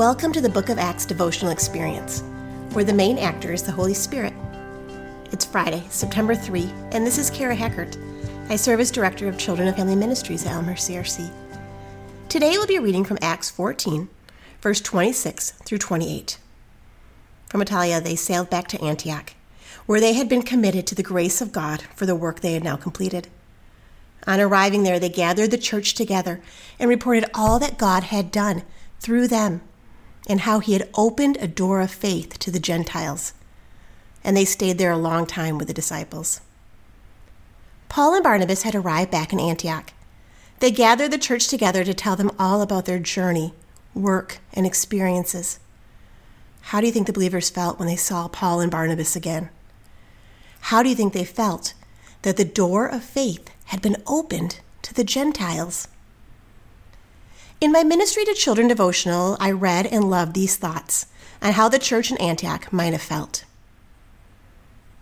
Welcome to the Book of Acts devotional experience, where the main actor is the Holy Spirit. It's Friday, September 3, and this is Kara Hackert. I serve as Director of Children and Family Ministries at Elmer CRC. Today we'll be reading from Acts 14, verse 26 through 28. From Attalia, they sailed back to Antioch, where they had been committed to the grace of God for the work they had now completed. On arriving there, they gathered the church together and reported all that God had done through them and how he had opened a door of faith to the Gentiles. And they stayed there a long time with the disciples. Paul and Barnabas had arrived back in Antioch. They gathered the church together to tell them all about their journey, work, and experiences. How do you think the believers felt when they saw Paul and Barnabas again? How do you think they felt that the door of faith had been opened to the Gentiles? In my Ministry to Children devotional, I read and loved these thoughts on how the church in Antioch might have felt.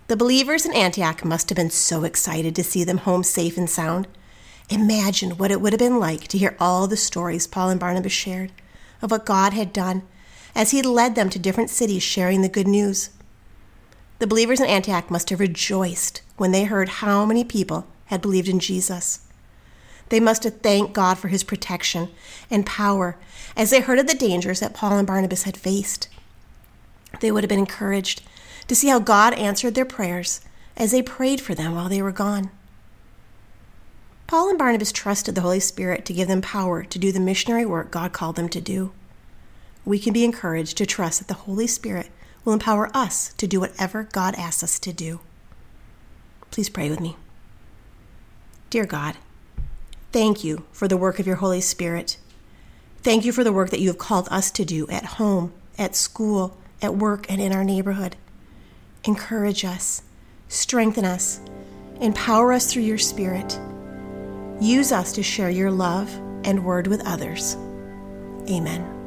The believers in Antioch must have been so excited to see them home safe and sound. Imagine what it would have been like to hear all the stories Paul and Barnabas shared of what God had done as he led them to different cities sharing the good news. The believers in Antioch must have rejoiced when they heard how many people had believed in Jesus. They must have thanked God for his protection and power as they heard of the dangers that Paul and Barnabas had faced. They would have been encouraged to see how God answered their prayers as they prayed for them while they were gone. Paul and Barnabas trusted the Holy Spirit to give them power to do the missionary work God called them to do. We can be encouraged to trust that the Holy Spirit will empower us to do whatever God asks us to do. Please pray with me. Dear God, Thank you for the work of your Holy Spirit. Thank you for the work that you have called us to do at home, at school, at work, and in our neighborhood. Encourage us, strengthen us, empower us through your Spirit. Use us to share your love and word with others. Amen.